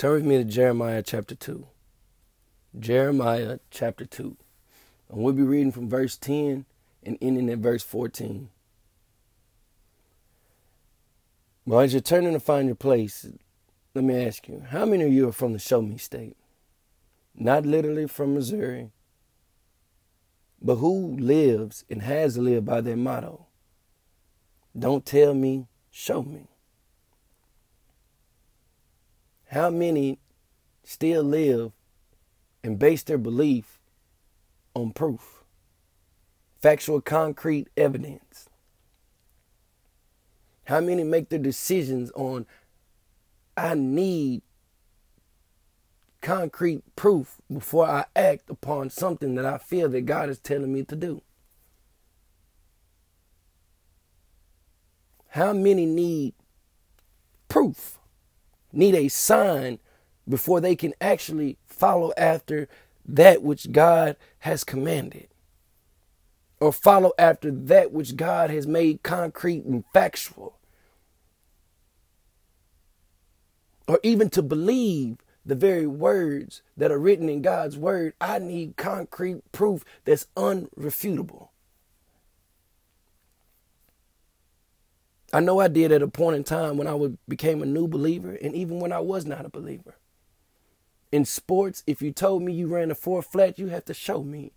Turn with me to Jeremiah chapter 2. Jeremiah chapter 2. And we'll be reading from verse 10 and ending at verse 14. Well, as you're turning to find your place, let me ask you, how many of you are from the Show Me State? Not literally from Missouri, but who lives and has lived by their motto? Don't tell me, show me. How many still live and base their belief on proof, factual, concrete evidence? How many make their decisions on, I need concrete proof before I act upon something that I feel that God is telling me to do? How many need proof? Need a sign before they can actually follow after that which God has commanded or follow after that which God has made concrete and factual. Or even to believe the very words that are written in God's word, I need concrete proof that's unrefutable. I know I did at a point in time when I became a new believer and even when I was not a believer. In sports, if you told me you ran a four flat, you have to show me.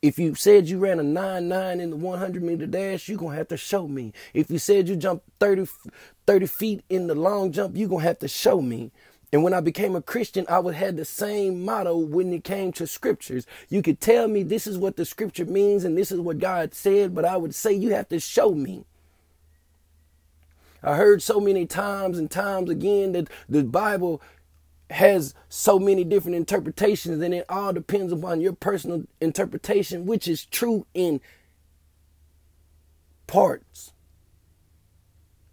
If you said you ran a 9 9 in the 100 meter dash, you're going to have to show me. If you said you jumped 30, 30 feet in the long jump, you're going to have to show me. And when I became a Christian, I would have the same motto when it came to scriptures. You could tell me this is what the scripture means and this is what God said, but I would say you have to show me. I heard so many times and times again that the Bible has so many different interpretations, and it all depends upon your personal interpretation, which is true in parts.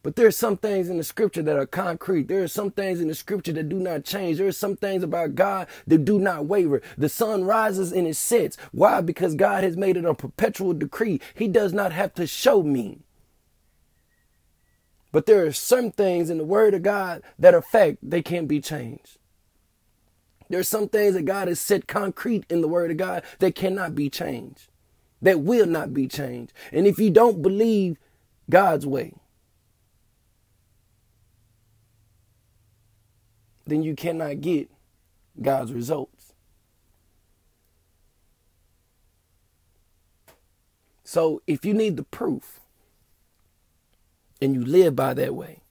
But there are some things in the scripture that are concrete. There are some things in the scripture that do not change. There are some things about God that do not waver. The sun rises and it sets. Why? Because God has made it a perpetual decree. He does not have to show me. But there are some things in the Word of God that are fact, they can't be changed. There are some things that God has set concrete in the Word of God that cannot be changed, that will not be changed. And if you don't believe God's way, then you cannot get God's results. So if you need the proof, and you live by that way.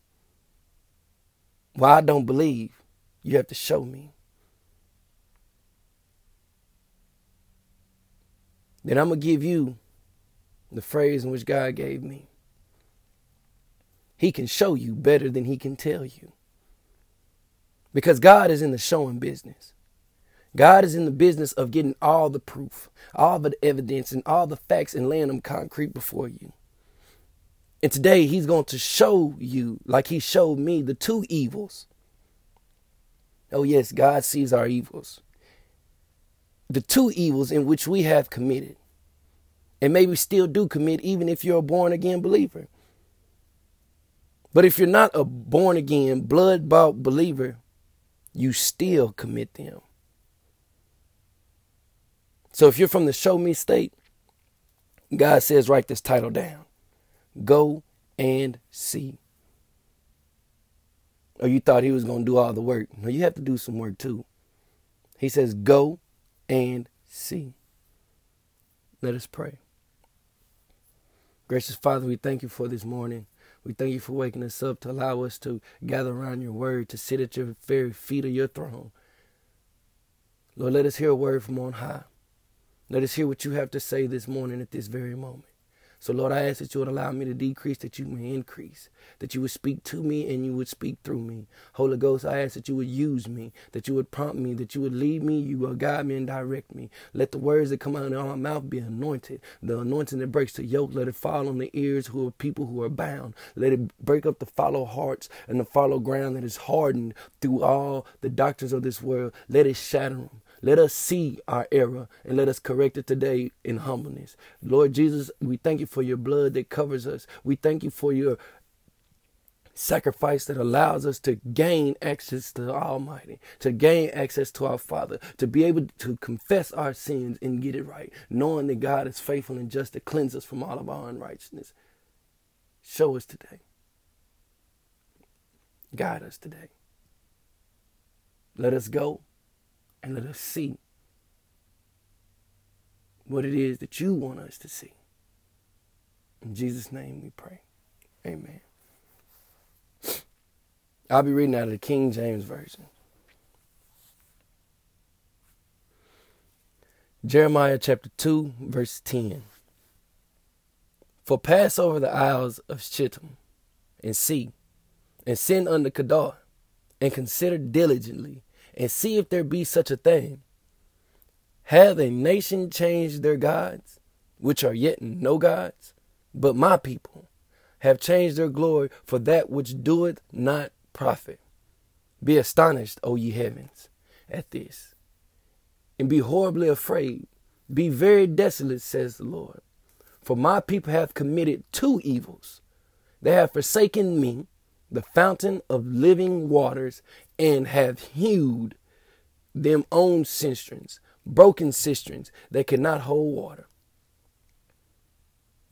Well, I don't believe. You have to show me. Then I'm going to give you the phrase in which God gave me. He can show you better than he can tell you. Because God is in the showing business. God is in the business of getting all the proof, all the evidence, and all the facts and laying them concrete before you. And today he's going to show you, like he showed me, the two evils. Oh, yes, God sees our evils. The two evils in which we have committed, and maybe still do commit, even if you're a born again believer. But if you're not a born again, blood bought believer, you still commit them. So if you're from the show me state, God says, write this title down. Go and see. Or you thought he was going to do all the work. No, you have to do some work too. He says, Go and see. Let us pray. Gracious Father, we thank you for this morning. We thank you for waking us up to allow us to gather around your word, to sit at your very feet of your throne. Lord, let us hear a word from on high. Let us hear what you have to say this morning at this very moment. So, Lord, I ask that you would allow me to decrease, that you may increase, that you would speak to me and you would speak through me. Holy Ghost, I ask that you would use me, that you would prompt me, that you would lead me, you will guide me and direct me. Let the words that come out of my mouth be anointed. The anointing that breaks the yoke, let it fall on the ears who are people who are bound. Let it break up the fallow hearts and the fallow ground that is hardened through all the doctrines of this world. Let it shatter them. Let us see our error and let us correct it today in humbleness. Lord Jesus, we thank you for your blood that covers us. We thank you for your sacrifice that allows us to gain access to the Almighty, to gain access to our Father, to be able to confess our sins and get it right, knowing that God is faithful and just to cleanse us from all of our unrighteousness. Show us today. Guide us today. Let us go and let us see what it is that you want us to see. In Jesus' name we pray. Amen. I'll be reading out of the King James Version. Jeremiah chapter 2, verse 10. For pass over the isles of Shittim and see, and send unto Kedar, and consider diligently, and see if there be such a thing. Have a nation changed their gods, which are yet no gods? But my people have changed their glory for that which doeth not profit. Be astonished, O ye heavens, at this, and be horribly afraid. Be very desolate, says the Lord. For my people have committed two evils. They have forsaken me, the fountain of living waters, and have hewed them own cisterns, broken cisterns that cannot hold water.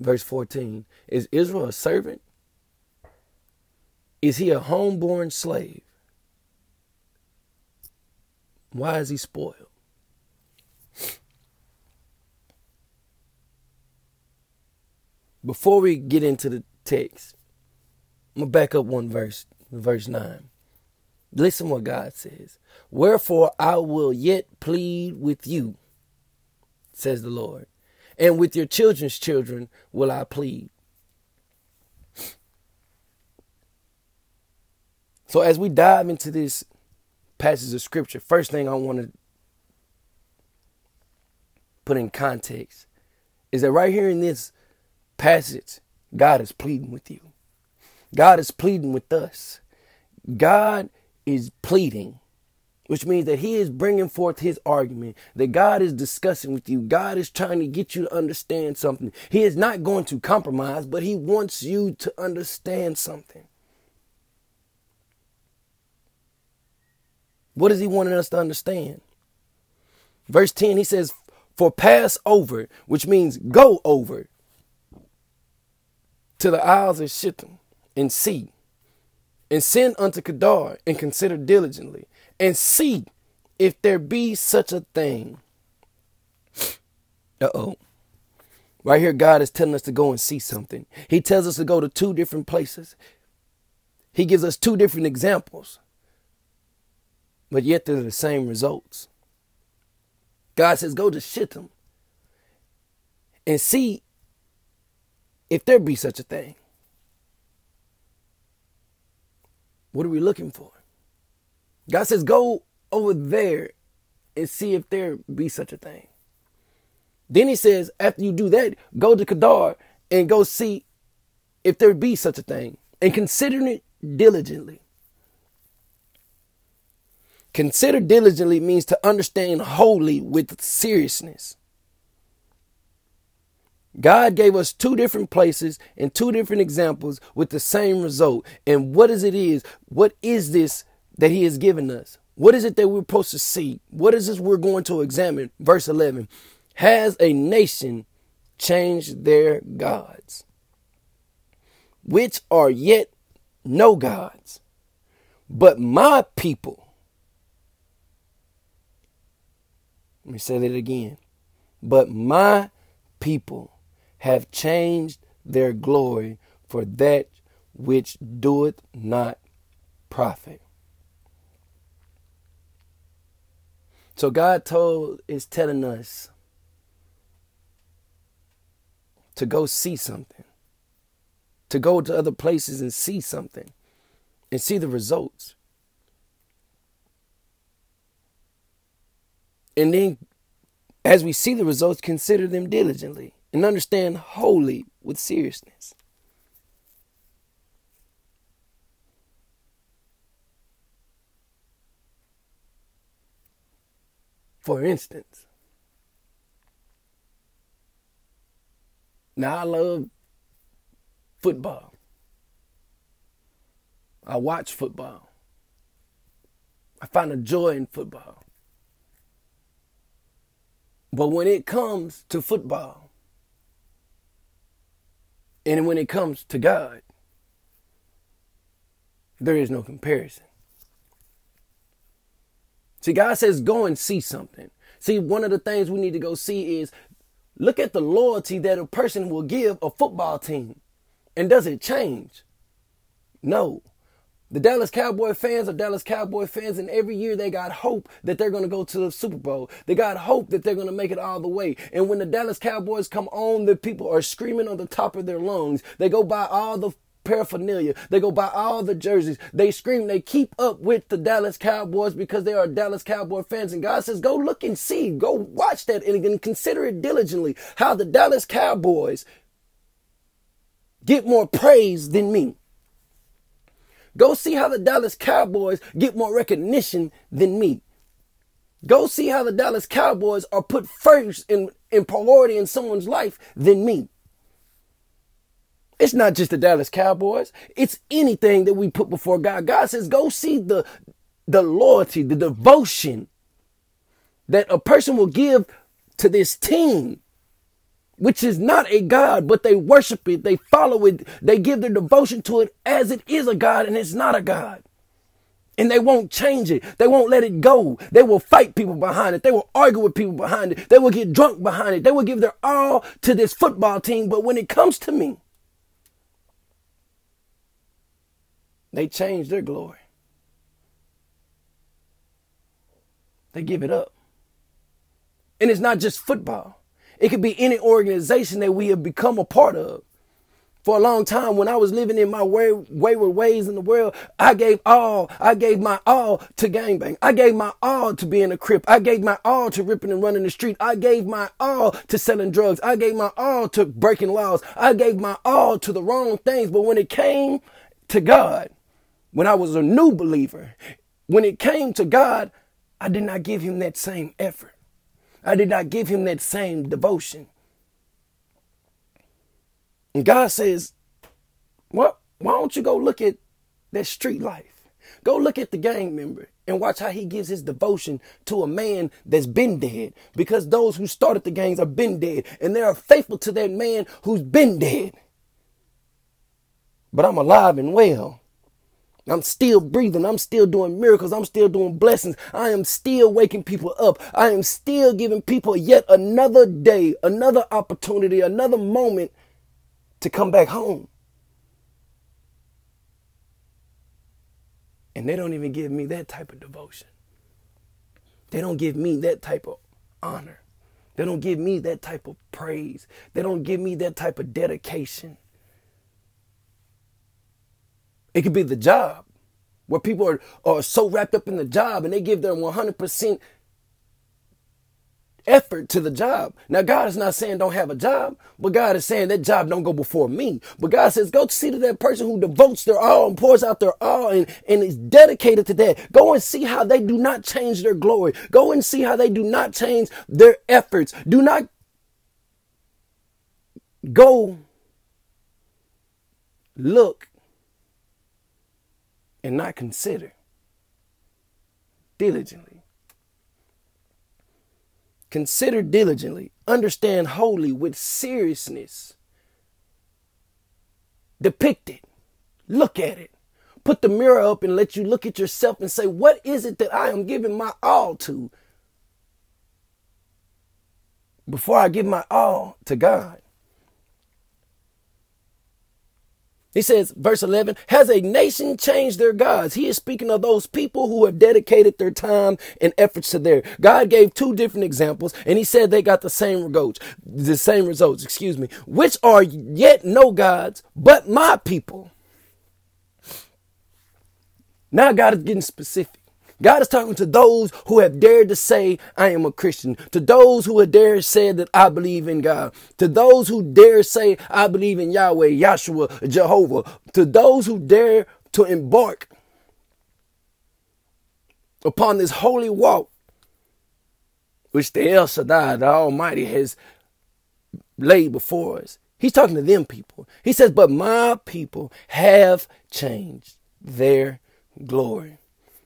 Verse 14 Is Israel a servant? Is he a homeborn slave? Why is he spoiled? Before we get into the text, I'm going to back up one verse, verse 9. Listen what God says. Wherefore I will yet plead with you, says the Lord, and with your children's children will I plead. So as we dive into this passage of scripture, first thing I want to put in context is that right here in this passage, God is pleading with you. God is pleading with us. God is pleading, which means that He is bringing forth His argument, that God is discussing with you. God is trying to get you to understand something. He is not going to compromise, but He wants you to understand something. What is he wanting us to understand? Verse 10, he says, For pass over, which means go over to the isles of Shittim and see, and send unto Kedar and consider diligently, and see if there be such a thing. Uh oh. Right here, God is telling us to go and see something. He tells us to go to two different places. He gives us two different examples but yet they're the same results. God says, go to Shittim and see if there be such a thing. What are we looking for? God says, go over there and see if there be such a thing. Then he says, after you do that, go to Kedar and go see if there be such a thing and consider it diligently. Consider diligently means to understand wholly with seriousness. God gave us two different places and two different examples with the same result. And what is it is? What is this that he has given us? What is it that we're supposed to see? What is this we're going to examine? Verse 11. Has a nation changed their gods, which are yet no gods, but my people Let me say that again. But my people have changed their glory for that which doeth not profit. So God told is telling us to go see something. To go to other places and see something and see the results. And then, as we see the results, consider them diligently and understand wholly with seriousness. For instance, now I love football. I watch football. I find a joy in football. But when it comes to football, and when it comes to God, there is no comparison. See, God says, go and see something. See, one of the things we need to go see is look at the loyalty that a person will give a football team. And does it change? No. The Dallas Cowboy fans are Dallas Cowboy fans, and every year they got hope that they're going to go to the Super Bowl. They got hope that they're going to make it all the way. And when the Dallas Cowboys come on, the people are screaming on the top of their lungs. They go buy all the paraphernalia. They go buy all the jerseys. They scream. They keep up with the Dallas Cowboys because they are Dallas Cowboy fans. And God says, go look and see. Go watch that and consider it diligently how the Dallas Cowboys get more praise than me. Go see how the Dallas Cowboys get more recognition than me. Go see how the Dallas Cowboys are put first in, in priority in someone's life than me. It's not just the Dallas Cowboys. It's anything that we put before God. God says, go see the, the loyalty, the devotion that a person will give to this team, which is not a God, but they worship it, they follow it, they give their devotion to it as it is a God and it's not a God. And they won't change it. They won't let it go. They will fight people behind it. They will argue with people behind it. They will get drunk behind it. They will give their all to this football team. But when it comes to me, They change their glory. They give it up. And it's not just football. It could be any organization that we have become a part of. For a long time, when I was living in my way, wayward ways in the world, I gave all. I gave my all to gangbang. I gave my all to being a crip. I gave my all to ripping and running the street. I gave my all to selling drugs. I gave my all to breaking laws. I gave my all to the wrong things. But when it came to God, when I was a new believer, when it came to God, I did not give him that same effort. I did not give him that same devotion. And God says, well, why don't you go look at that street life? Go look at the gang member and watch how he gives his devotion to a man that's been dead. Because those who started the gangs are been dead and they are faithful to that man who's been dead. But I'm alive and well. I'm still breathing. I'm still doing miracles. I'm still doing blessings. I am still waking people up. I am still giving people yet another day, another opportunity, another moment to come back home. And they don't even give me that type of devotion. They don't give me that type of honor. They don't give me that type of praise. They don't give me that type of dedication. It could be the job where people are, are so wrapped up in the job and they give their 100% effort to the job. Now, God is not saying don't have a job, but God is saying that job don't go before me. But God says go see to that person who devotes their all and pours out their all and, and is dedicated to that. Go and see how they do not change their glory. Go and see how they do not change their efforts. Do not go look and not consider diligently. Consider diligently, understand wholly with seriousness. Depict it, look at it, put the mirror up and let you look at yourself and say, What is it that I am giving my all to? Before I give my all to God. He says, verse 11, has a nation changed their gods? He is speaking of those people who have dedicated their time and efforts to their. God gave two different examples and he said they got the same results, the same results, excuse me, which are yet no gods, but my people. Now God is getting specific. God is talking to those who have dared to say, I am a Christian. To those who have dared say that I believe in God. To those who dare say, I believe in Yahweh, Yahshua, Jehovah. To those who dare to embark upon this holy walk, which the El Shaddai, the Almighty, has laid before us. He's talking to them people. He says, But my people have changed their glory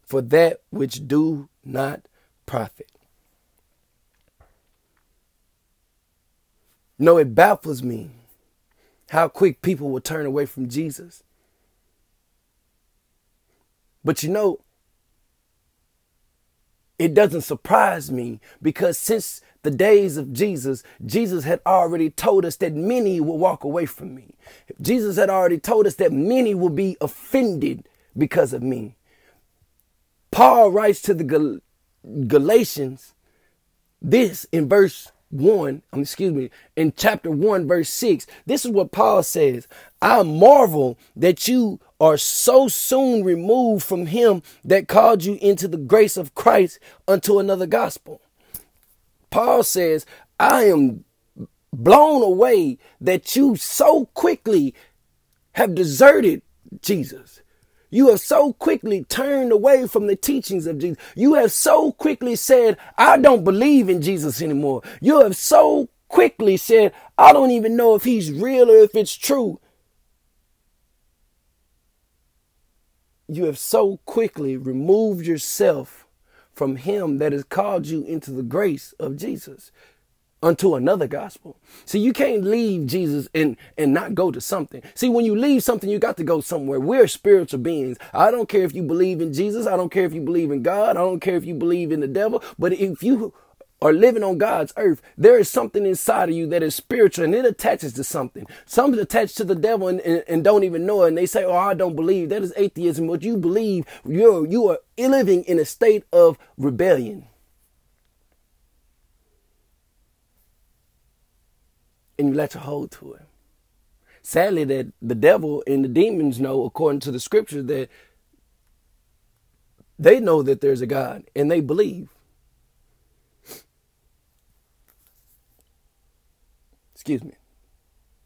for that which do not profit. No, it baffles me how quick people will turn away from Jesus. But you know, it doesn't surprise me because since the days of Jesus, Jesus had already told us that many will walk away from me. Jesus had already told us that many will be offended because of me. Paul writes to the Gal- Galatians this in verse 1, um, excuse me, in chapter 1, verse 6. This is what Paul says I marvel that you are so soon removed from him that called you into the grace of Christ unto another gospel. Paul says, I am blown away that you so quickly have deserted Jesus. You have so quickly turned away from the teachings of Jesus. You have so quickly said, I don't believe in Jesus anymore. You have so quickly said, I don't even know if he's real or if it's true. You have so quickly removed yourself from him that has called you into the grace of Jesus unto another gospel. See, you can't leave Jesus and, and not go to something. See, when you leave something, you got to go somewhere. We're spiritual beings. I don't care if you believe in Jesus. I don't care if you believe in God. I don't care if you believe in the devil. But if you are living on God's earth, there is something inside of you that is spiritual and it attaches to something. Some attached to the devil and, and, and, don't even know it. And they say, Oh, I don't believe. That is atheism. What you believe, you're, you are living in a state of rebellion. And you let your hold to it. Sadly, that the devil and the demons know, according to the scriptures, that they know that there's a God and they believe. Excuse me.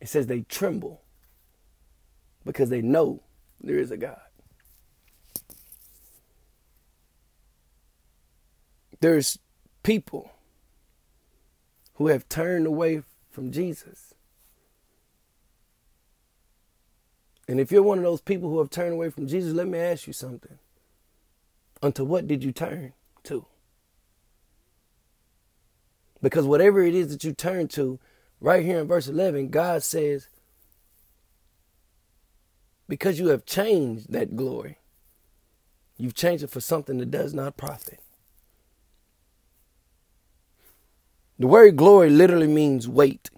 It says they tremble because they know there is a God. There's people who have turned away from Jesus. And if you're one of those people who have turned away from Jesus, let me ask you something. Unto what did you turn to? Because whatever it is that you turn to, right here in verse 11, God says, because you have changed that glory, you've changed it for something that does not profit. The word glory literally means weight,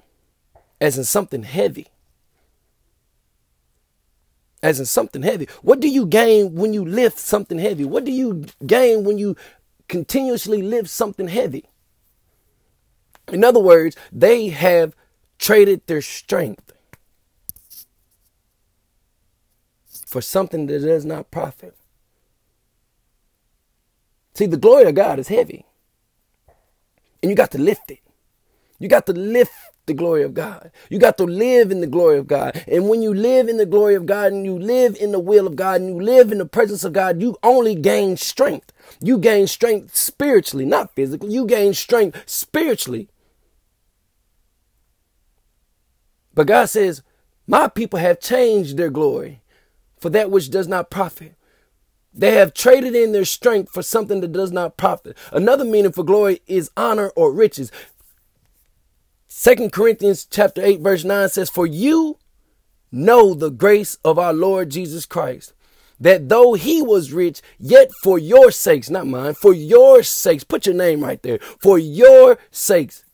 as in something heavy. As in something heavy. What do you gain when you lift something heavy? What do you gain when you continuously lift something heavy? In other words, they have traded their strength for something that does not profit. See, the glory of God is heavy and you got to lift it. You got to lift the glory of God. You got to live in the glory of God. And when you live in the glory of God and you live in the will of God and you live in the presence of God, you only gain strength. You gain strength spiritually, not physically. You gain strength spiritually. But God says, My people have changed their glory for that which does not profit. They have traded in their strength for something that does not profit. Another meaning for glory is honor or riches. Second Corinthians chapter 8 verse 9 says, For you know the grace of our Lord Jesus Christ, that though he was rich, yet for your sakes, not mine, for your sakes, put your name right there, for your sakes,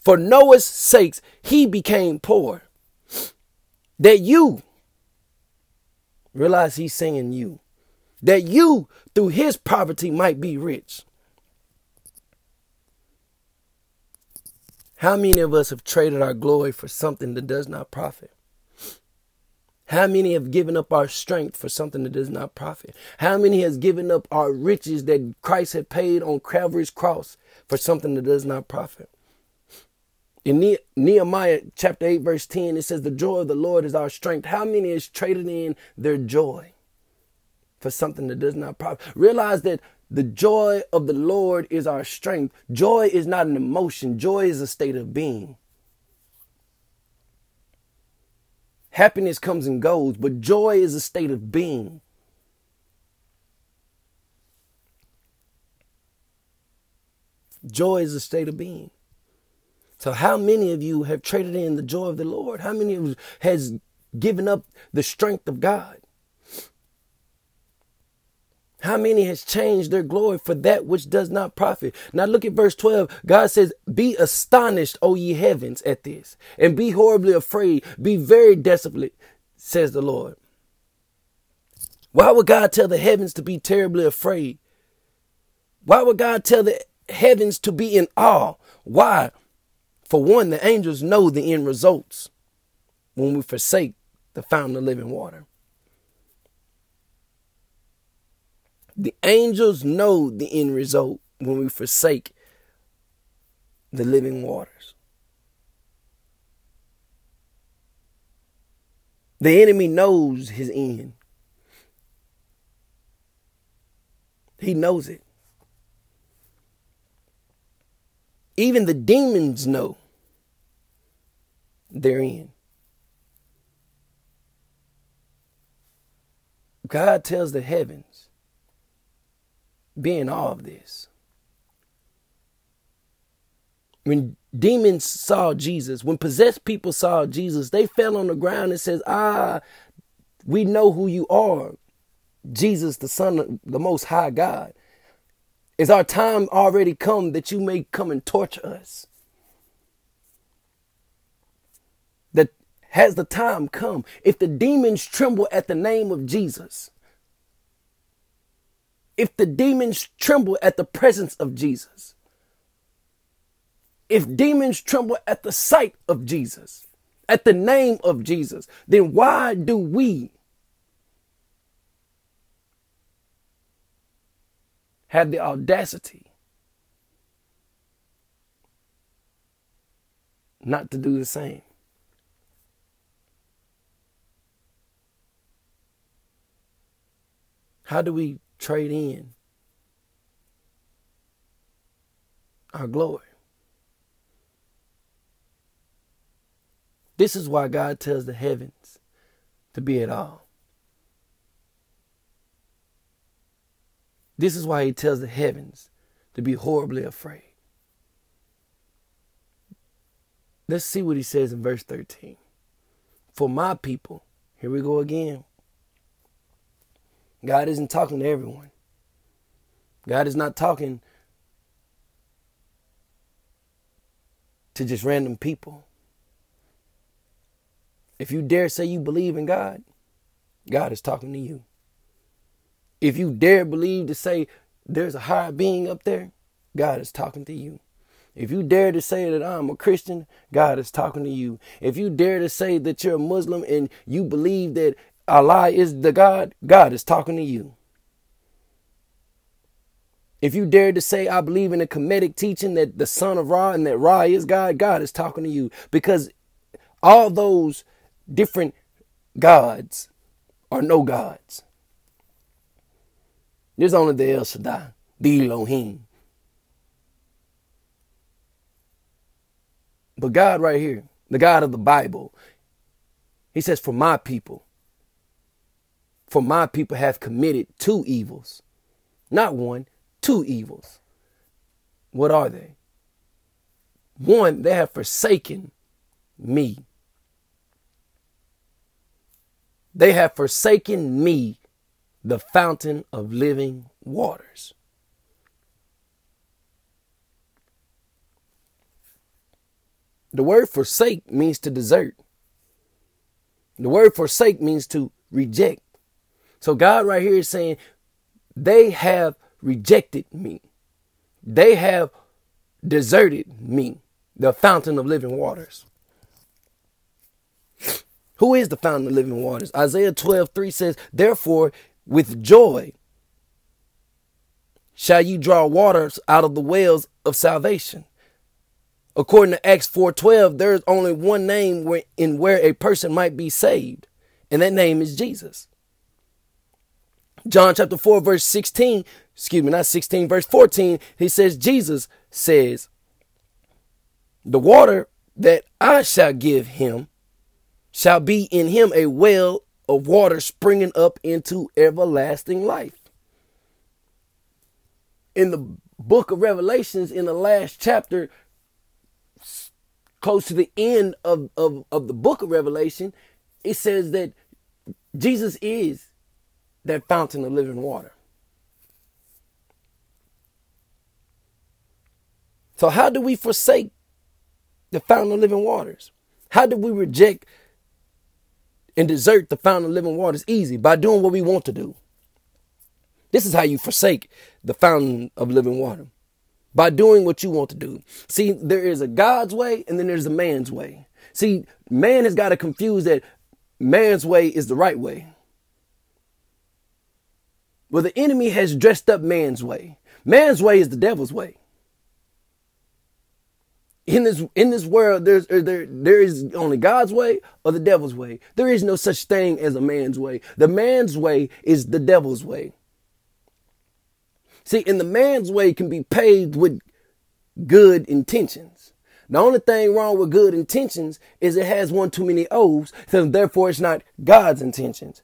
for Noah's sakes, he became poor. That you, realize he's saying you, that you, through his poverty, might be rich. How many of us have traded our glory for something that does not profit? How many have given up our strength for something that does not profit? How many has given up our riches that Christ had paid on Calvary's cross for something that does not profit? In Nehemiah chapter 8, verse 10, it says, The joy of the Lord is our strength. How many has traded in their joy for something that does not profit. Realize that the joy of the Lord is our strength. Joy is not an emotion, joy is a state of being. Happiness comes and goes, but joy is a state of being. Joy is a state of being. So, how many of you have traded in the joy of the Lord? How many of you has given up the strength of God? How many has changed their glory for that which does not profit? Now look at verse 12. God says, Be astonished, O ye heavens, at this, and be horribly afraid. Be very desolate, says the Lord. Why would God tell the heavens to be terribly afraid? Why would God tell the heavens to be in awe? Why? For one, the angels know the end results when we forsake the fountain of living water. The angels know the end result when we forsake the living waters. The enemy knows his end. He knows it. Even the demons know they're in. God tells the heavens, be all of this. When demons saw Jesus, when possessed people saw Jesus, they fell on the ground and says, "Ah, we know who you are, Jesus, the Son of the Most High God. Is our time already come that you may come and torture us?" That has the time come? If the demons tremble at the name of Jesus, if the demons tremble at the presence of Jesus, if demons tremble at the sight of Jesus, at the name of Jesus, then why do we have the audacity not to do the same? How do we trade in our glory? This is why God tells the heavens to be at all. This is why he tells the heavens to be horribly afraid. Let's see what he says in verse 13. For my people, here we go again. God isn't talking to everyone. God is not talking to just random people. If you dare say you believe in God, God is talking to you. If you dare believe to say there's a higher being up there, God is talking to you. If you dare to say that I'm a Christian, God is talking to you. If you dare to say that you're a Muslim and you believe that Allah is the God, God is talking to you. If you dare to say, I believe in a Kemetic teaching that the son of Ra and that Ra is God, God is talking to you. Because all those different gods are no gods. There's only the El Shaddai, the Elohim. But God, right here, the God of the Bible, He says, For my people, for my people have committed two evils. Not one, two evils. What are they? One, they have forsaken me. They have forsaken me, the fountain of living waters. The word forsake means to desert. The word forsake means to reject. So God right here is saying, they have rejected me. They have deserted me, the fountain of living waters. Who is the fountain of living waters? Isaiah 12, 3 says, Therefore, with joy shall you draw waters out of the wells of salvation. According to Acts 4:12, there is only one name in where a person might be saved, and that name is Jesus. John chapter 4, verse 16, excuse me, not 16, verse 14, he says, Jesus says, The water that I shall give him shall be in him a well of water springing up into everlasting life. in the book of Revelations, in the last chapter, close to the end of, of, of the book of Revelation, it says that Jesus is that fountain of living water. So, how do we forsake the fountain of living waters? How do we reject and desert the fountain of living waters? Easy, by doing what we want to do. This is how you forsake the fountain of living water by doing what you want to do. See, there is a God's way and then there's a man's way. See, man has got to confuse that man's way is the right way. Well, the enemy has dressed up man's way. Man's way is the devil's way. In this in this world, there's er, there there is only God's way or the devil's way. There is no such thing as a man's way. The man's way is the devil's way. See, and the man's way can be paved with good intentions. The only thing wrong with good intentions is it has one too many O's, so therefore it's not God's intentions.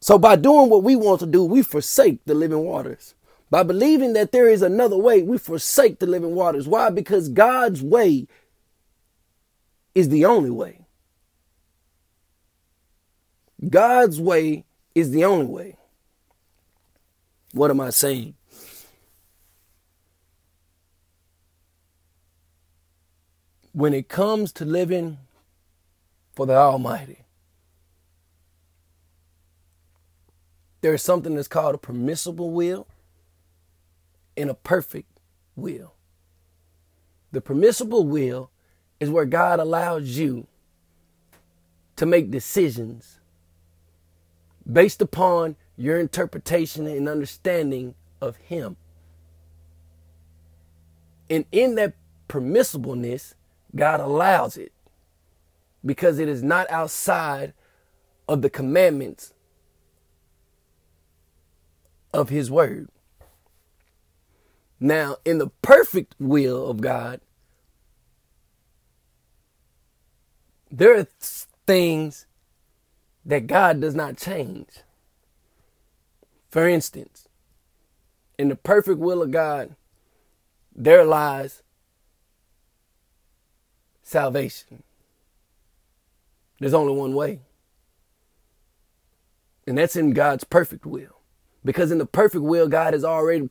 So by doing what we want to do, we forsake the living waters. By believing that there is another way, we forsake the living waters. Why? Because God's way is the only way. God's way is the only way. What am I saying? when it comes to living for the Almighty, there is something that's called a permissible will and a perfect will. The permissible will is where God allows you to make decisions based upon your interpretation and understanding of Him. And in that permissibleness God allows it because it is not outside of the commandments of His Word. Now, in the perfect will of God, there are things that God does not change. For instance, in the perfect will of God, there lies salvation. There's only one way. And that's in God's perfect will. Because in the perfect will, God has already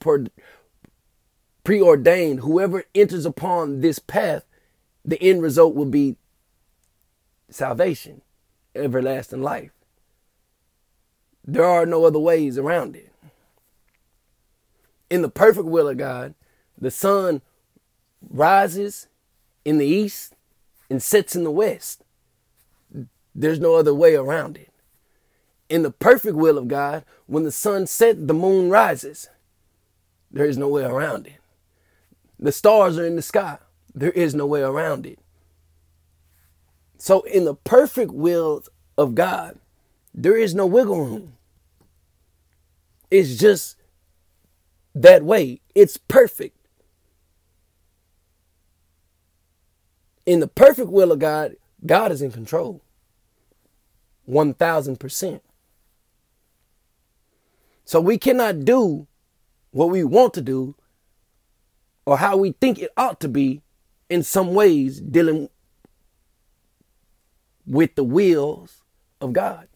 preordained whoever enters upon this path, the end result will be salvation, everlasting life. There are no other ways around it. In the perfect will of God, the sun rises in the east and sets in the west. There's no other way around it. In the perfect will of God, when the sun sets, the moon rises. There is no way around it. The stars are in the sky. There is no way around it. So, in the perfect will of God, there is no wiggle room. It's just that way. It's perfect. in the perfect will of God, God is in control. 1000%. So we cannot do what we want to do or how we think it ought to be in some ways dealing with the wills of God.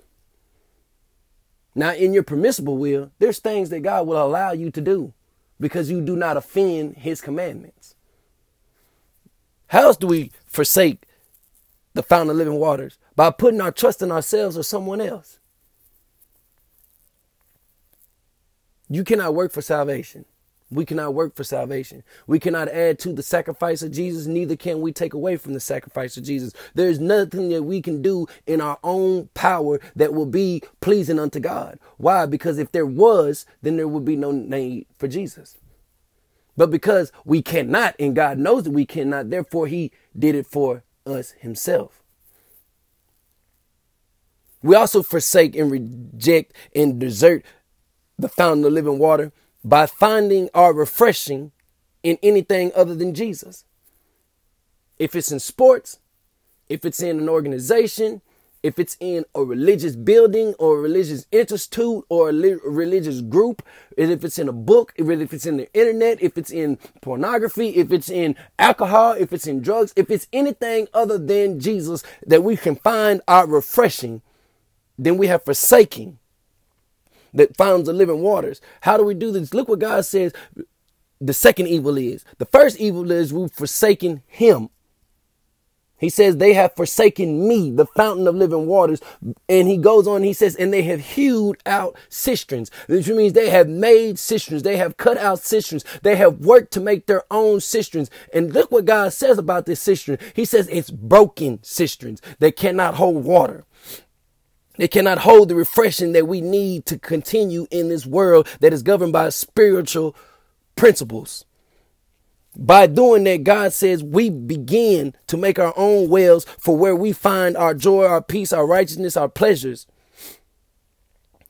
Now, in your permissible will, there's things that God will allow you to do because you do not offend his commandments. How else do we forsake the fountain of living waters? By putting our trust in ourselves or someone else. You cannot work for salvation. We cannot work for salvation. We cannot add to the sacrifice of Jesus, neither can we take away from the sacrifice of Jesus. There's nothing that we can do in our own power that will be pleasing unto God. Why? Because if there was, then there would be no need for Jesus. But because we cannot, and God knows that we cannot, therefore He did it for us Himself. We also forsake and reject and desert the fountain of living water by finding our refreshing in anything other than Jesus. If it's in sports, if it's in an organization, if it's in a religious building or a religious institute or a religious group, if it's in a book, if it's in the internet, if it's in pornography, if it's in alcohol, if it's in drugs, if it's anything other than Jesus that we can find our refreshing, then we have forsaking that founds the living waters. How do we do this? Look what God says the second evil is. The first evil is we've forsaken Him. He says, They have forsaken me, the fountain of living waters. And he goes on, he says, And they have hewed out cisterns, which means they have made cisterns. They have cut out cisterns. They have worked to make their own cisterns. And look what God says about this cistern. He says, It's broken cisterns. They cannot hold water. They cannot hold the refreshing that we need to continue in this world that is governed by spiritual principles. By doing that, God says we begin to make our own wells for where we find our joy, our peace, our righteousness, our pleasures.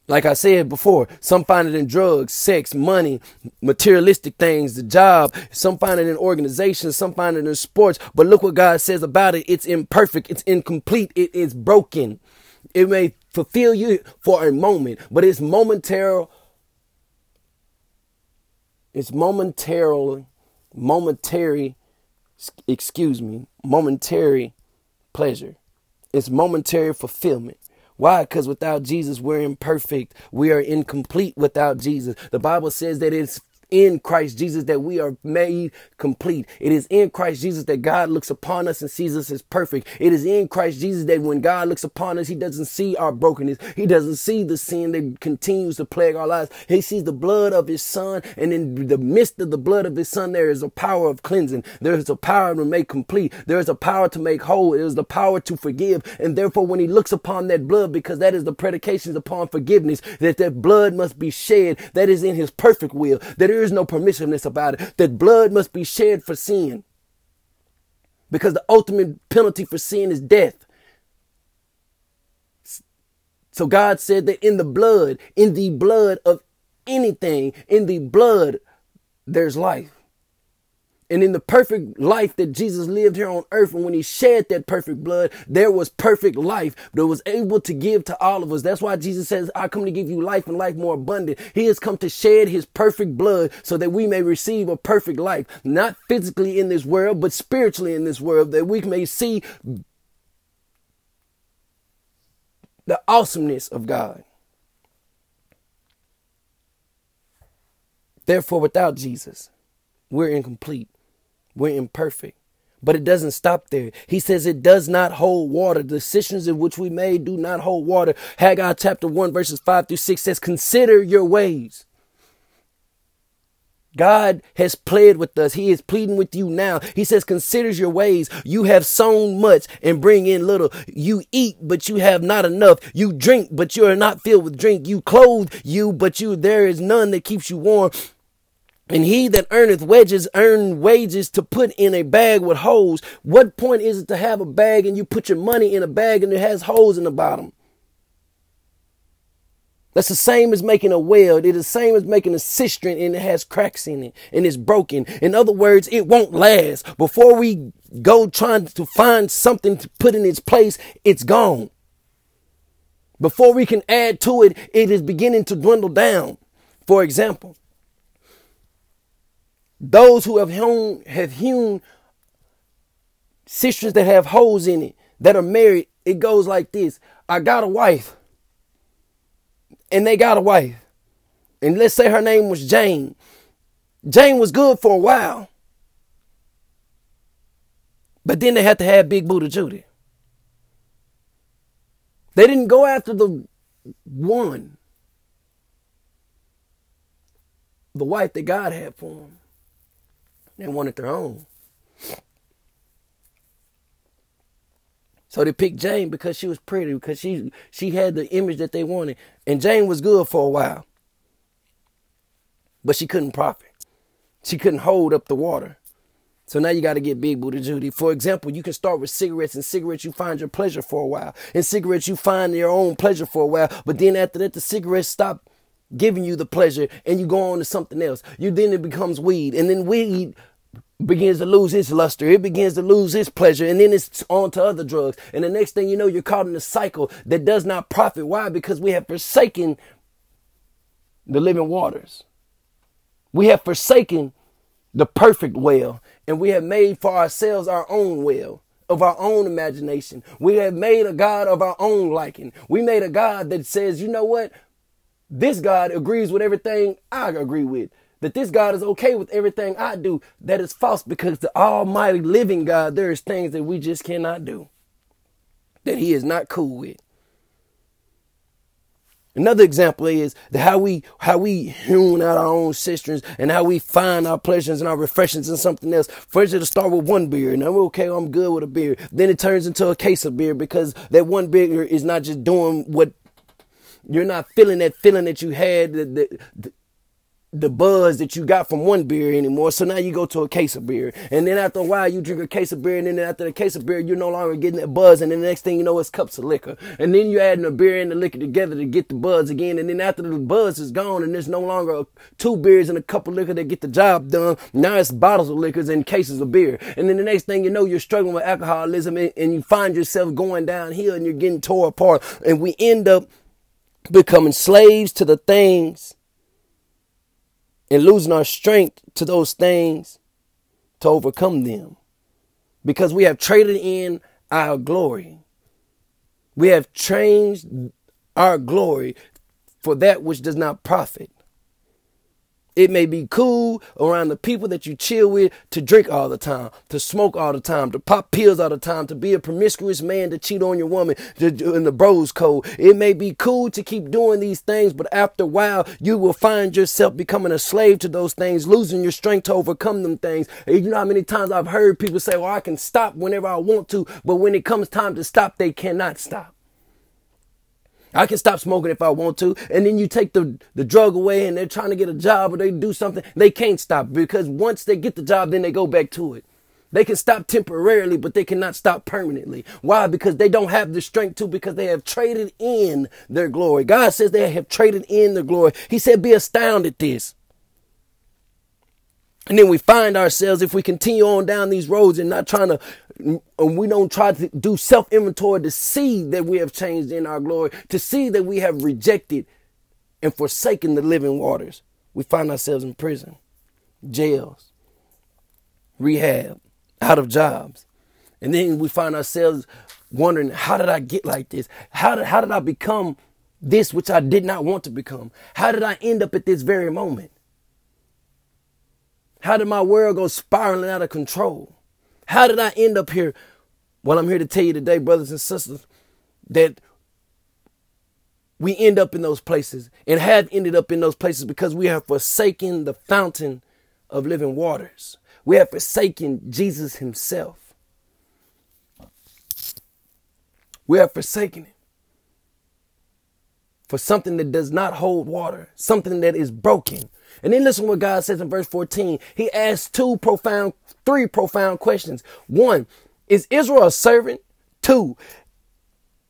Like I said before, some find it in drugs, sex, money, materialistic things, the job. Some find it in organizations, some find it in sports. But look what God says about it. It's imperfect, it's incomplete, it is broken. It may fulfill you for a moment, but it's momentary. It's momentarily momentary, excuse me, momentary pleasure. It's momentary fulfillment. Why? Because without Jesus, we're imperfect. We are incomplete without Jesus. The Bible says that it's in Christ Jesus that we are made complete. It is in Christ Jesus that God looks upon us and sees us as perfect. It is in Christ Jesus that when God looks upon us, he doesn't see our brokenness. He doesn't see the sin that continues to plague our lives. He sees the blood of his son. And in the midst of the blood of his son, there is a power of cleansing. There is a power to make complete. There is a power to make whole. There is the power to forgive. And therefore, when he looks upon that blood, because that is the predications upon forgiveness, that that blood must be shed. That is in his perfect will. That there is no permissiveness about it. That blood must be shed for sin. Because the ultimate penalty for sin is death. So God said that in the blood, in the blood of anything, in the blood, there's life. And in the perfect life that Jesus lived here on earth, and when he shed that perfect blood, there was perfect life that was able to give to all of us. That's why Jesus says, I come to give you life and life more abundant. He has come to shed his perfect blood so that we may receive a perfect life, not physically in this world, but spiritually in this world, that we may see the awesomeness of God. Therefore, without Jesus, we're incomplete. We're imperfect. But it doesn't stop there. He says it does not hold water. Decisions in which we made do not hold water. Haggai chapter 1 verses 5 through 6 says, consider your ways. God has played with us. He is pleading with you now. He says, consider your ways. You have sown much and bring in little. You eat, but you have not enough. You drink, but you are not filled with drink. You clothe you, but you, there is none that keeps you warm. And he that earneth wages earn wages to put in a bag with holes. What point is it to have a bag and you put your money in a bag and it has holes in the bottom? That's the same as making a well. It is the same as making a cistern and it has cracks in it and it's broken. In other words, it won't last. Before we go trying to find something to put in its place, it's gone. Before we can add to it, it is beginning to dwindle down. For example, those who have hewn have hewn cisterns that have holes in it that are married, it goes like this. I got a wife. And they got a wife. And let's say her name was Jane. Jane was good for a while. But then they had to have Big Booty Judy. They didn't go after the one, the wife that God had for them. They wanted their own. So they picked Jane because she was pretty, because she she had the image that they wanted. And Jane was good for a while. But she couldn't profit. She couldn't hold up the water. So now you got to get big booty Judy. For example, you can start with cigarettes. and cigarettes, you find your pleasure for a while. In cigarettes, you find your own pleasure for a while. But then after that, the cigarettes stop giving you the pleasure and you go on to something else. You then it becomes weed. And then weed begins to lose its luster. It begins to lose its pleasure. And then it's on to other drugs. And the next thing you know, you're caught in a cycle that does not profit. Why? Because we have forsaken the living waters. We have forsaken the perfect well. And we have made for ourselves our own well of our own imagination. We have made a God of our own liking. We made a God that says, you know what? This God agrees with everything I agree with that this God is okay with everything I do, that is false because the almighty living God, there is things that we just cannot do, that he is not cool with. Another example is how we how we hewn out our own cisterns and how we find our pleasures and our refreshments in something else. First, it'll start with one beer, and I'm okay, I'm good with a beer. Then it turns into a case of beer because that one beer is not just doing what you're not feeling that feeling that you had the, the, the buzz that you got from one beer anymore. So now you go to a case of beer. And then after a while, you drink a case of beer. And then after the case of beer, you're no longer getting that buzz. And then the next thing you know, it's cups of liquor. And then you're adding a beer and the liquor together to get the buzz again. And then after the buzz is gone and there's no longer two beers and a cup of liquor that get the job done, now it's bottles of liquors and cases of beer. And then the next thing you know, you're struggling with alcoholism and, and you find yourself going downhill and you're getting tore apart. And we end up becoming slaves to the things and losing our strength to those things to overcome them because we have traded in our glory. We have changed our glory for that which does not profit. It may be cool around the people that you chill with to drink all the time, to smoke all the time, to pop pills all the time, to be a promiscuous man, to cheat on your woman in the bros code. It may be cool to keep doing these things, but after a while, you will find yourself becoming a slave to those things, losing your strength to overcome them things. You know how many times I've heard people say, well, I can stop whenever I want to, but when it comes time to stop, they cannot stop. I can stop smoking if I want to. And then you take the, the drug away and they're trying to get a job or they do something. They can't stop because once they get the job, then they go back to it. They can stop temporarily, but they cannot stop permanently. Why? Because they don't have the strength to, because they have traded in their glory. God says they have traded in their glory. He said, be astounded at this. And then we find ourselves, if we continue on down these roads and not trying to and we don't try to do self inventory to see that we have changed in our glory, to see that we have rejected and forsaken the living waters. We find ourselves in prison, jails, rehab, out of jobs. And then we find ourselves wondering, how did I get like this? How did, how did I become this which I did not want to become? How did I end up at this very moment? How did my world go spiraling out of control? How did I end up here? Well, I'm here to tell you today, brothers and sisters, that we end up in those places and have ended up in those places because we have forsaken the fountain of living waters. We have forsaken Jesus himself. We have forsaken it for something that does not hold water, something that is broken. And then listen what God says in verse 14. He asks two profound three profound questions. One, is Israel a servant? Two,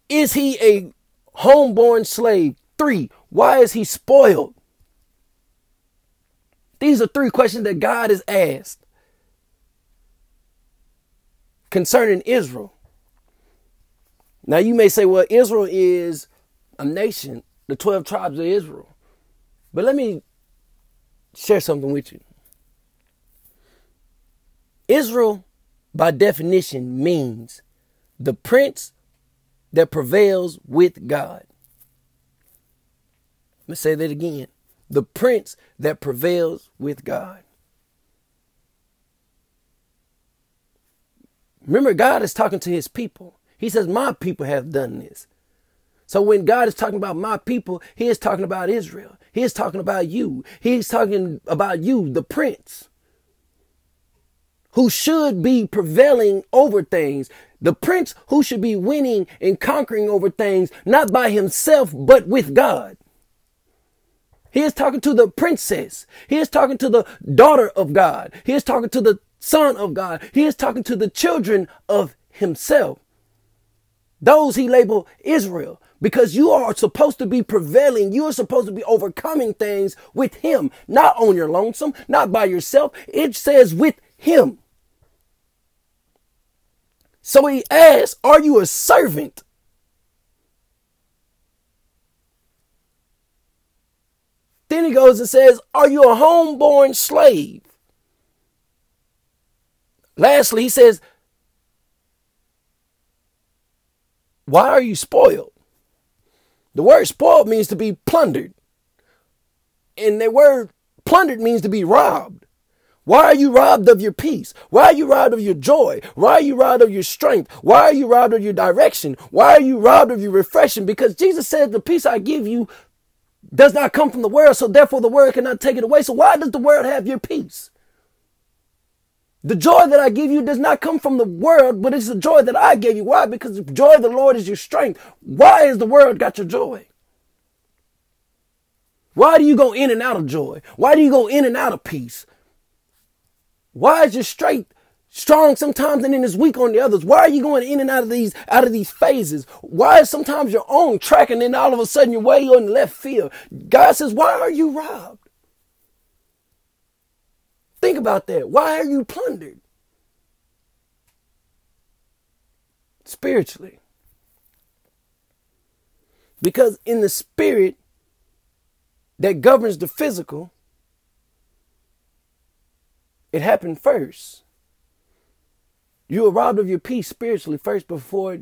is he a homeborn slave? Three, why is he spoiled? These are three questions that God has asked concerning Israel. Now you may say, well, Israel is a nation, the 12 tribes of Israel. But let me share something with you. Israel, by definition, means the prince that prevails with God. Let me say that again. The prince that prevails with God. Remember, God is talking to his people. He says, My people have done this. So when God is talking about my people, he is talking about Israel. He is talking about you. He's talking about you, the prince who should be prevailing over things. The prince who should be winning and conquering over things, not by himself, but with God. He is talking to the princess. He is talking to the daughter of God. He is talking to the son of God. He is talking to the children of himself. Those he labeled Israel because you are supposed to be prevailing. You are supposed to be overcoming things with him, not on your lonesome, not by yourself. It says with him. So he asks, Are you a servant? Then he goes and says, Are you a homeborn slave? Lastly, he says, Why are you spoiled? The word spoiled means to be plundered. And the word plundered means to be robbed. Why are you robbed of your peace? Why are you robbed of your joy? Why are you robbed of your strength? Why are you robbed of your direction? Why are you robbed of your refreshing? Because Jesus said, The peace I give you does not come from the world, so therefore the world cannot take it away. So why does the world have your peace? The joy that I give you does not come from the world, but it's the joy that I gave you. Why? Because the joy of the Lord is your strength. Why has the world got your joy? Why do you go in and out of joy? Why do you go in and out of peace? Why is your strength strong sometimes and then it's weak on the others? Why are you going in and out of these out of these phases? Why is sometimes your own track and then all of a sudden you're way on the left field? God says, why are you robbed? Think about that. Why are you plundered? Spiritually. Because in the spirit that governs the physical, it happened first. You were robbed of your peace spiritually first before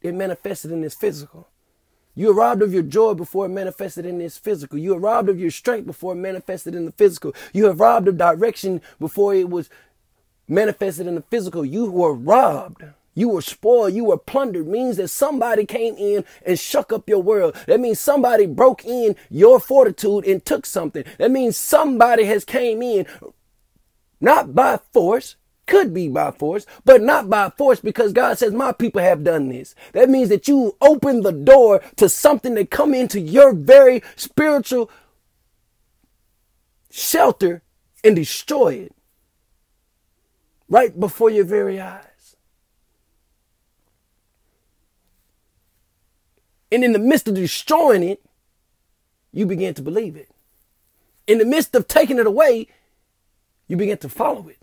it manifested in this physical. You were robbed of your joy before it manifested in this physical. You were robbed of your strength before it manifested in the physical. You have robbed of direction before it was manifested in the physical. You were robbed. You were spoiled. You were plundered. Means that somebody came in and shook up your world. That means somebody broke in your fortitude and took something. That means somebody has came in, not by force, could be by force, but not by force because God says, my people have done this. That means that you open the door to something that come into your very spiritual shelter and destroy it right before your very eyes. And in the midst of destroying it, you begin to believe it. In the midst of taking it away, you begin to follow it.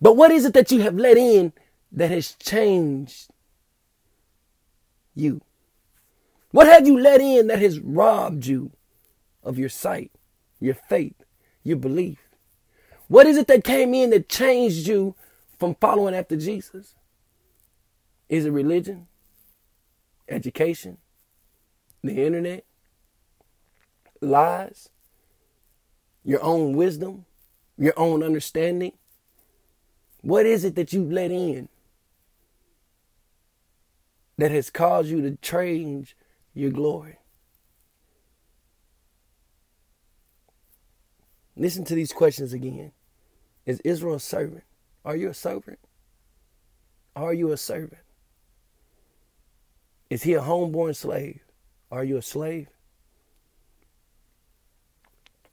But what is it that you have let in that has changed you? What have you let in that has robbed you of your sight, your faith, your belief? What is it that came in that changed you from following after Jesus? Is it religion? Education? The internet? Lies? Your own wisdom? Your own understanding? What is it that you let in that has caused you to change your glory? Listen to these questions again. Is Israel a servant? Are you a servant? Are you a servant? Is he a homeborn slave? Are you a slave?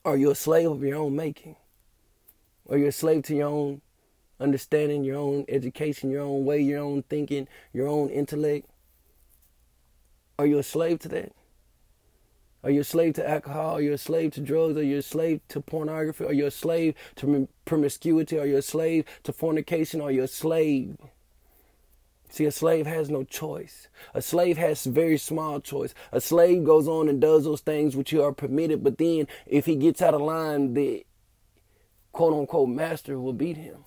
Are you a slave of your own making? Are you a slave to your own understanding your own education, your own way, your own thinking, your own intellect? Are you a slave to that? Are you a slave to alcohol? Are you a slave to drugs? Are you a slave to pornography? Are you a slave to promiscuity? Are you a slave to fornication? Are you a slave? See, a slave has no choice. A slave has very small choice. A slave goes on and does those things which you are permitted, but then if he gets out of line, the quote unquote master will beat him.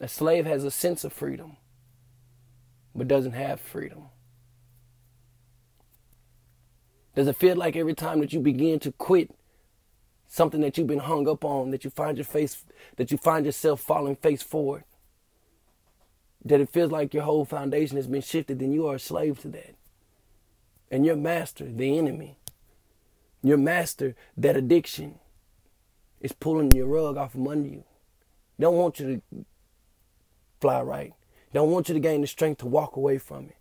A slave has a sense of freedom, but doesn't have freedom. Does it feel like every time that you begin to quit something that you've been hung up on, that you find your face, that you find yourself falling face forward, that it feels like your whole foundation has been shifted, then you are a slave to that. And your master, the enemy, your master, that addiction, is pulling your rug off from under you. Don't want you to right. Don't want you to gain the strength to walk away from it.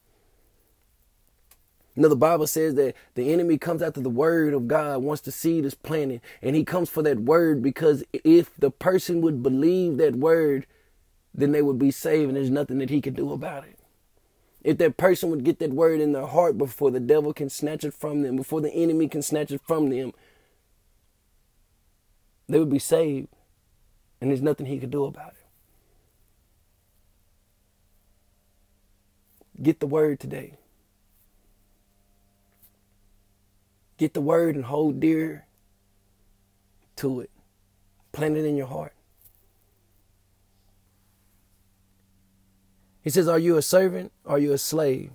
Know, the Bible says that the enemy comes after the word of God once the seed is planted, and he comes for that word because if the person would believe that word, then they would be saved, and there's nothing that he can do about it. If that person would get that word in their heart before the devil can snatch it from them, before the enemy can snatch it from them, they would be saved, and there's nothing he could do about it. Get the word today. Get the word and hold dear to it. Plant it in your heart. He says, Are you a servant? Are you a slave?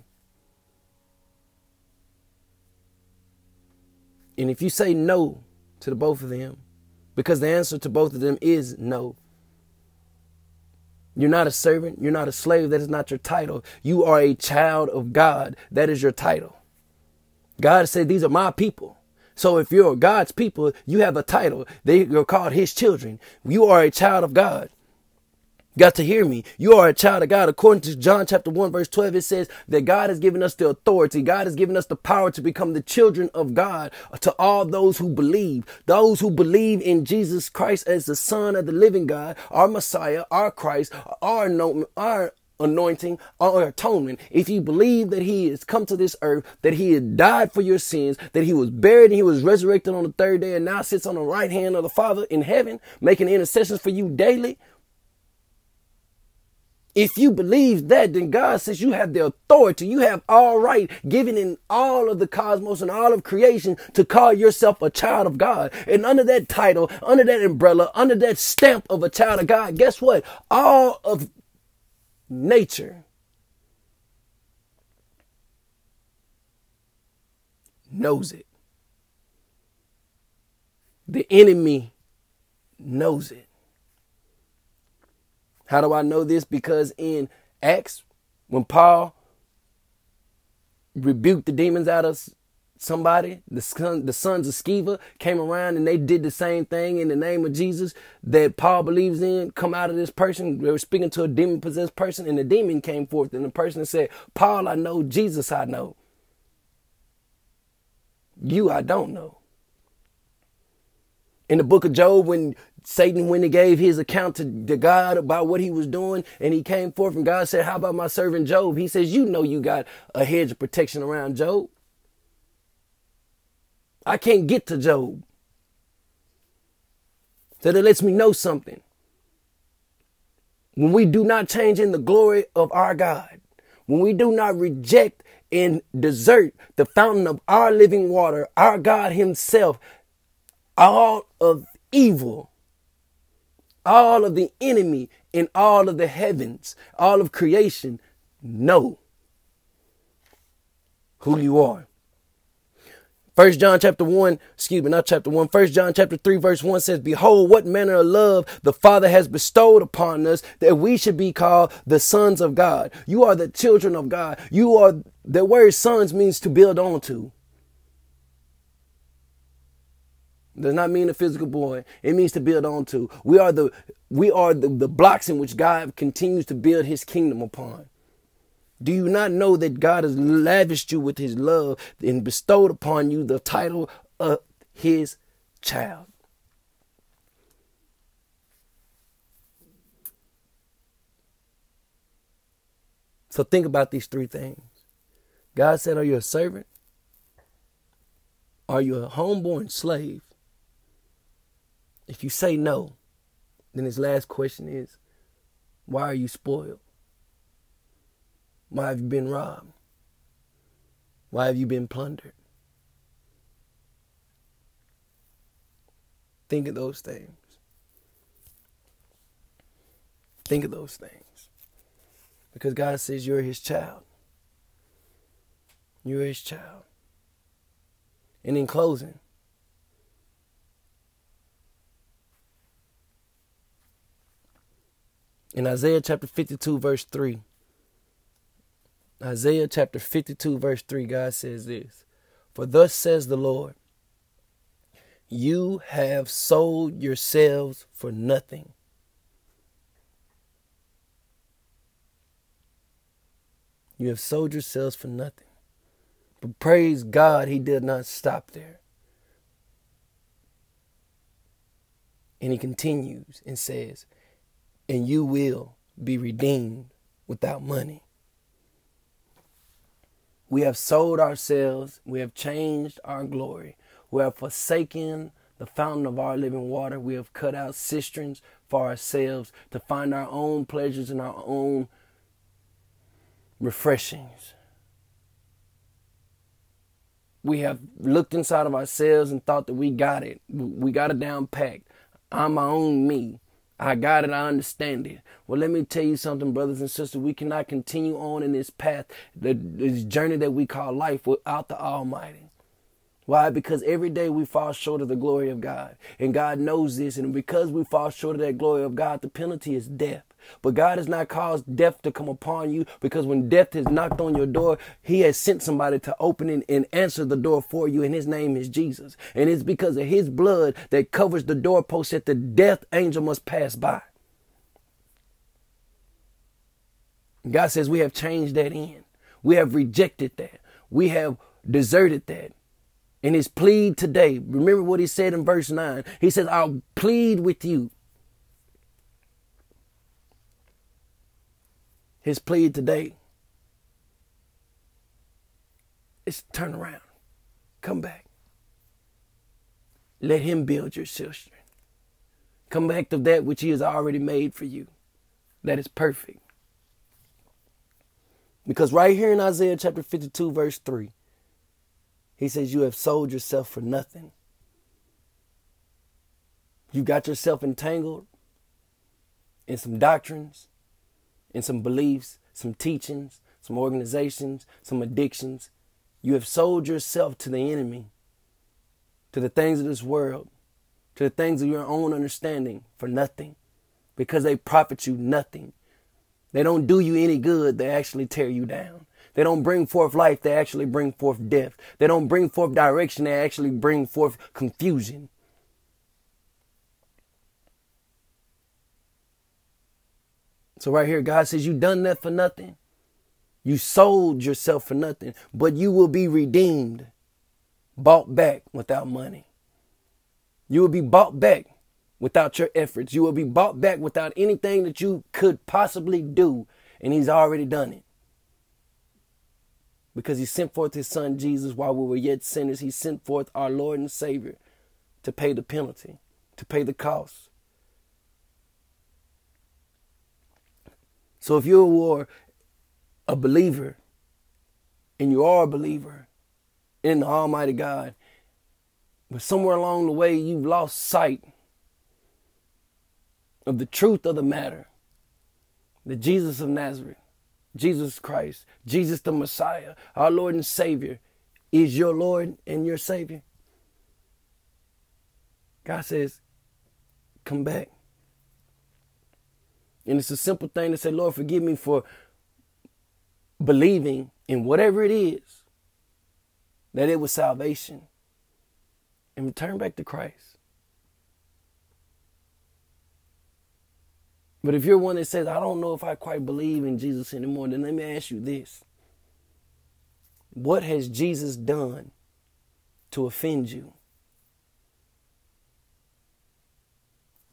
And if you say no to the both of them, because the answer to both of them is no. You're not a servant. You're not a slave. That is not your title. You are a child of God. That is your title. God said, These are my people. So if you're God's people, you have a title. They are called His children. You are a child of God. Got to hear me. You are a child of God. According to John chapter 1 verse 12, it says that God has given us the authority. God has given us the power to become the children of God to all those who believe. Those who believe in Jesus Christ as the son of the living God, our Messiah, our Christ, our, our anointing our atonement. If you believe that he has come to this earth, that he had died for your sins, that he was buried and he was resurrected on the third day and now sits on the right hand of the Father in heaven, making intercessions for you daily, if you believe that, then God says you have the authority, you have all right given in all of the cosmos and all of creation to call yourself a child of God. And under that title, under that umbrella, under that stamp of a child of God, guess what? All of nature knows it. The enemy knows it. How do I know this? Because in Acts, when Paul rebuked the demons out of somebody, the, son, the sons of Sceva came around and they did the same thing in the name of Jesus that Paul believes in, come out of this person. They were speaking to a demon possessed person, and the demon came forth, and the person said, Paul, I know, Jesus, I know. You, I don't know. In the book of Job, when Satan, when he gave his account to, to God about what he was doing, and he came forth and God said, How about my servant Job? He says, You know, you got a hedge of protection around Job. I can't get to Job. So that lets me know something. When we do not change in the glory of our God, when we do not reject and desert the fountain of our living water, our God Himself, all of evil all of the enemy in all of the heavens, all of creation know who you are. First John chapter 1, excuse me, not chapter 1. First John chapter 3 verse 1 says, Behold, what manner of love the Father has bestowed upon us that we should be called the sons of God. You are the children of God. You are, the word sons means to build onto. Does not mean a physical boy. It means to build onto. We are the we are the, the blocks in which God continues to build his kingdom upon. Do you not know that God has lavished you with his love and bestowed upon you the title of his child? So think about these three things. God said, Are you a servant? Are you a homeborn slave? If you say no, then his last question is, why are you spoiled? Why have you been robbed? Why have you been plundered? Think of those things. Think of those things. Because God says you're his child. You're his child. And in closing, In Isaiah chapter 52, verse 3, Isaiah chapter 52, verse 3, God says this For thus says the Lord, you have sold yourselves for nothing. You have sold yourselves for nothing. But praise God, He did not stop there. And He continues and says, and you will be redeemed without money. We have sold ourselves, we have changed our glory, we have forsaken the fountain of our living water, we have cut out cisterns for ourselves to find our own pleasures and our own refreshings. We have looked inside of ourselves and thought that we got it. We got it down packed. I'm my own me. I got it. I understand it. Well, let me tell you something, brothers and sisters. We cannot continue on in this path, this journey that we call life without the Almighty. Why? Because every day we fall short of the glory of God. And God knows this. And because we fall short of that glory of God, the penalty is death. But God has not caused death to come upon you because when death has knocked on your door, He has sent somebody to open it and answer the door for you, and His name is Jesus. And it's because of His blood that covers the doorpost that the death angel must pass by. God says we have changed that in. We have rejected that. We have deserted that. And his plead today, remember what he said in verse 9. He says, I'll plead with you. His plea today is turn around, come back. Let him build your children. Come back to that which he has already made for you. That is perfect. Because right here in Isaiah chapter 52, verse 3, he says, You have sold yourself for nothing. You got yourself entangled in some doctrines, in some beliefs, some teachings, some organizations, some addictions. You have sold yourself to the enemy, to the things of this world, to the things of your own understanding for nothing because they profit you nothing. They don't do you any good, they actually tear you down. They don't bring forth life, they actually bring forth death. They don't bring forth direction, they actually bring forth confusion. So, right here, God says, You done that for nothing. You sold yourself for nothing, but you will be redeemed, bought back without money. You will be bought back without your efforts. You will be bought back without anything that you could possibly do, and He's already done it because he sent forth his son Jesus while we were yet sinners. He sent forth our Lord and Savior to pay the penalty, to pay the cost. So if you were a believer and you are a believer in the Almighty God, but somewhere along the way you've lost sight of the truth of the matter, the Jesus of Nazareth Jesus Christ, Jesus the Messiah, our Lord and Savior, is your Lord and your Savior. God says, come back. And it's a simple thing to say, Lord, forgive me for believing in whatever it is that it was salvation and return back to Christ. But if you're one that says, I don't know if I quite believe in Jesus anymore, then let me ask you this. What has Jesus done to offend you?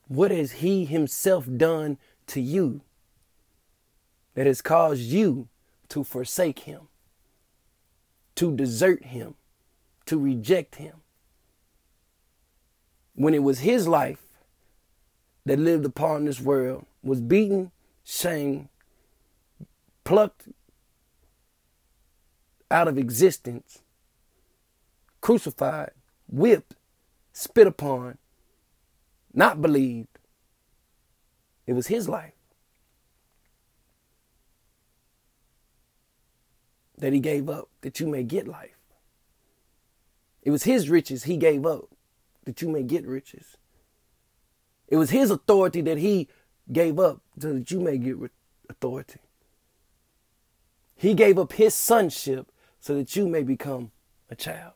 What has he himself done to you that has caused you to forsake him, to desert him, to reject him? When it was his life that lived upon this world was beaten, shamed, plucked out of existence, crucified, whipped, spit upon, not believed. It was his life that he gave up that you may get life. It was his riches he gave up that you may get riches. It was his authority that he gave up so that you may get authority. He gave up his sonship so that you may become a child.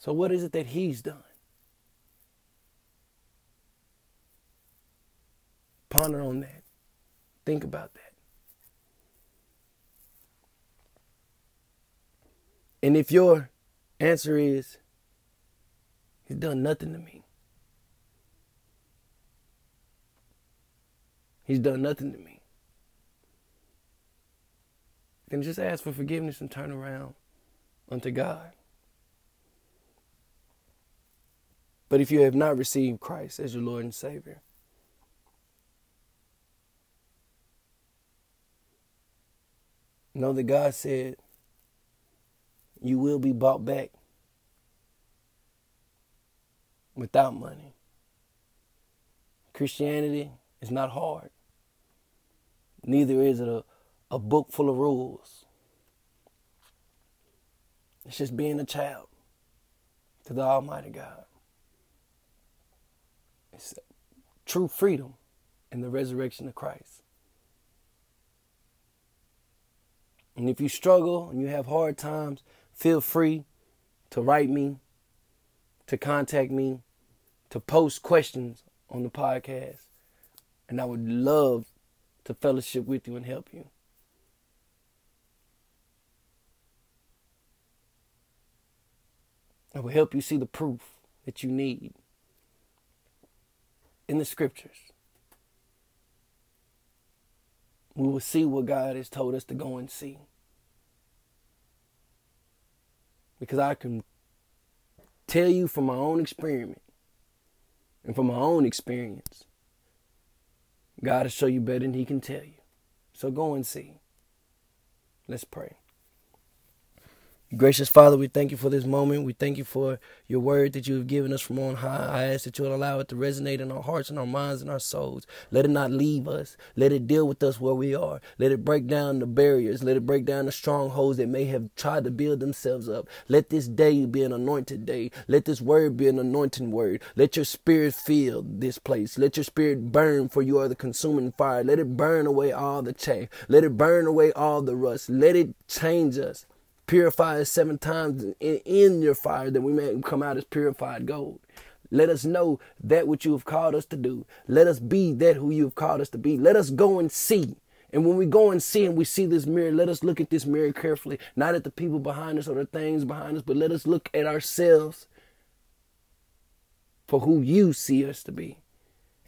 So, what is it that he's done? Ponder on that. Think about that. And if your answer is, He's done nothing to me. He's done nothing to me. Then just ask for forgiveness and turn around unto God. But if you have not received Christ as your Lord and Savior, Know that God said you will be bought back without money. Christianity is not hard. Neither is it a, a book full of rules. It's just being a child to the Almighty God. It's true freedom in the resurrection of Christ. And if you struggle and you have hard times, feel free to write me, to contact me, to post questions on the podcast. And I would love to fellowship with you and help you. I will help you see the proof that you need in the scriptures. We will see what God has told us to go and see. Because I can tell you from my own experiment and from my own experience, God will show you better than He can tell you. So go and see. Let's pray. Gracious Father, we thank you for this moment. We thank you for your word that you have given us from on high. I ask that you will allow it to resonate in our hearts and our minds and our souls. Let it not leave us. Let it deal with us where we are. Let it break down the barriers. Let it break down the strongholds that may have tried to build themselves up. Let this day be an anointed day. Let this word be an anointing word. Let your spirit fill this place. Let your spirit burn, for you are the consuming fire. Let it burn away all the chaff. Let it burn away all the rust. Let it change us. Purify us seven times in, in your fire that we may come out as purified gold. Let us know that which you have called us to do. Let us be that who you have called us to be. Let us go and see. And when we go and see and we see this mirror, let us look at this mirror carefully, not at the people behind us or the things behind us, but let us look at ourselves for who you see us to be.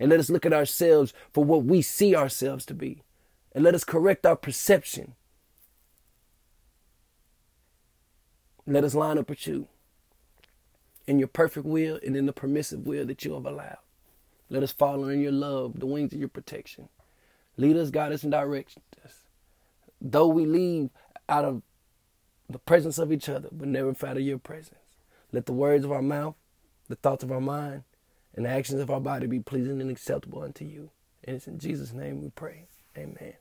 And let us look at ourselves for what we see ourselves to be. And let us correct our perception Let us line up with you in your perfect will and in the permissive will that you have allowed. Let us follow in your love, the wings of your protection. Lead us, guide us, and direct us. Though we leave out of the presence of each other, but never out of your presence. Let the words of our mouth, the thoughts of our mind, and the actions of our body be pleasing and acceptable unto you. And it's in Jesus' name we pray. Amen.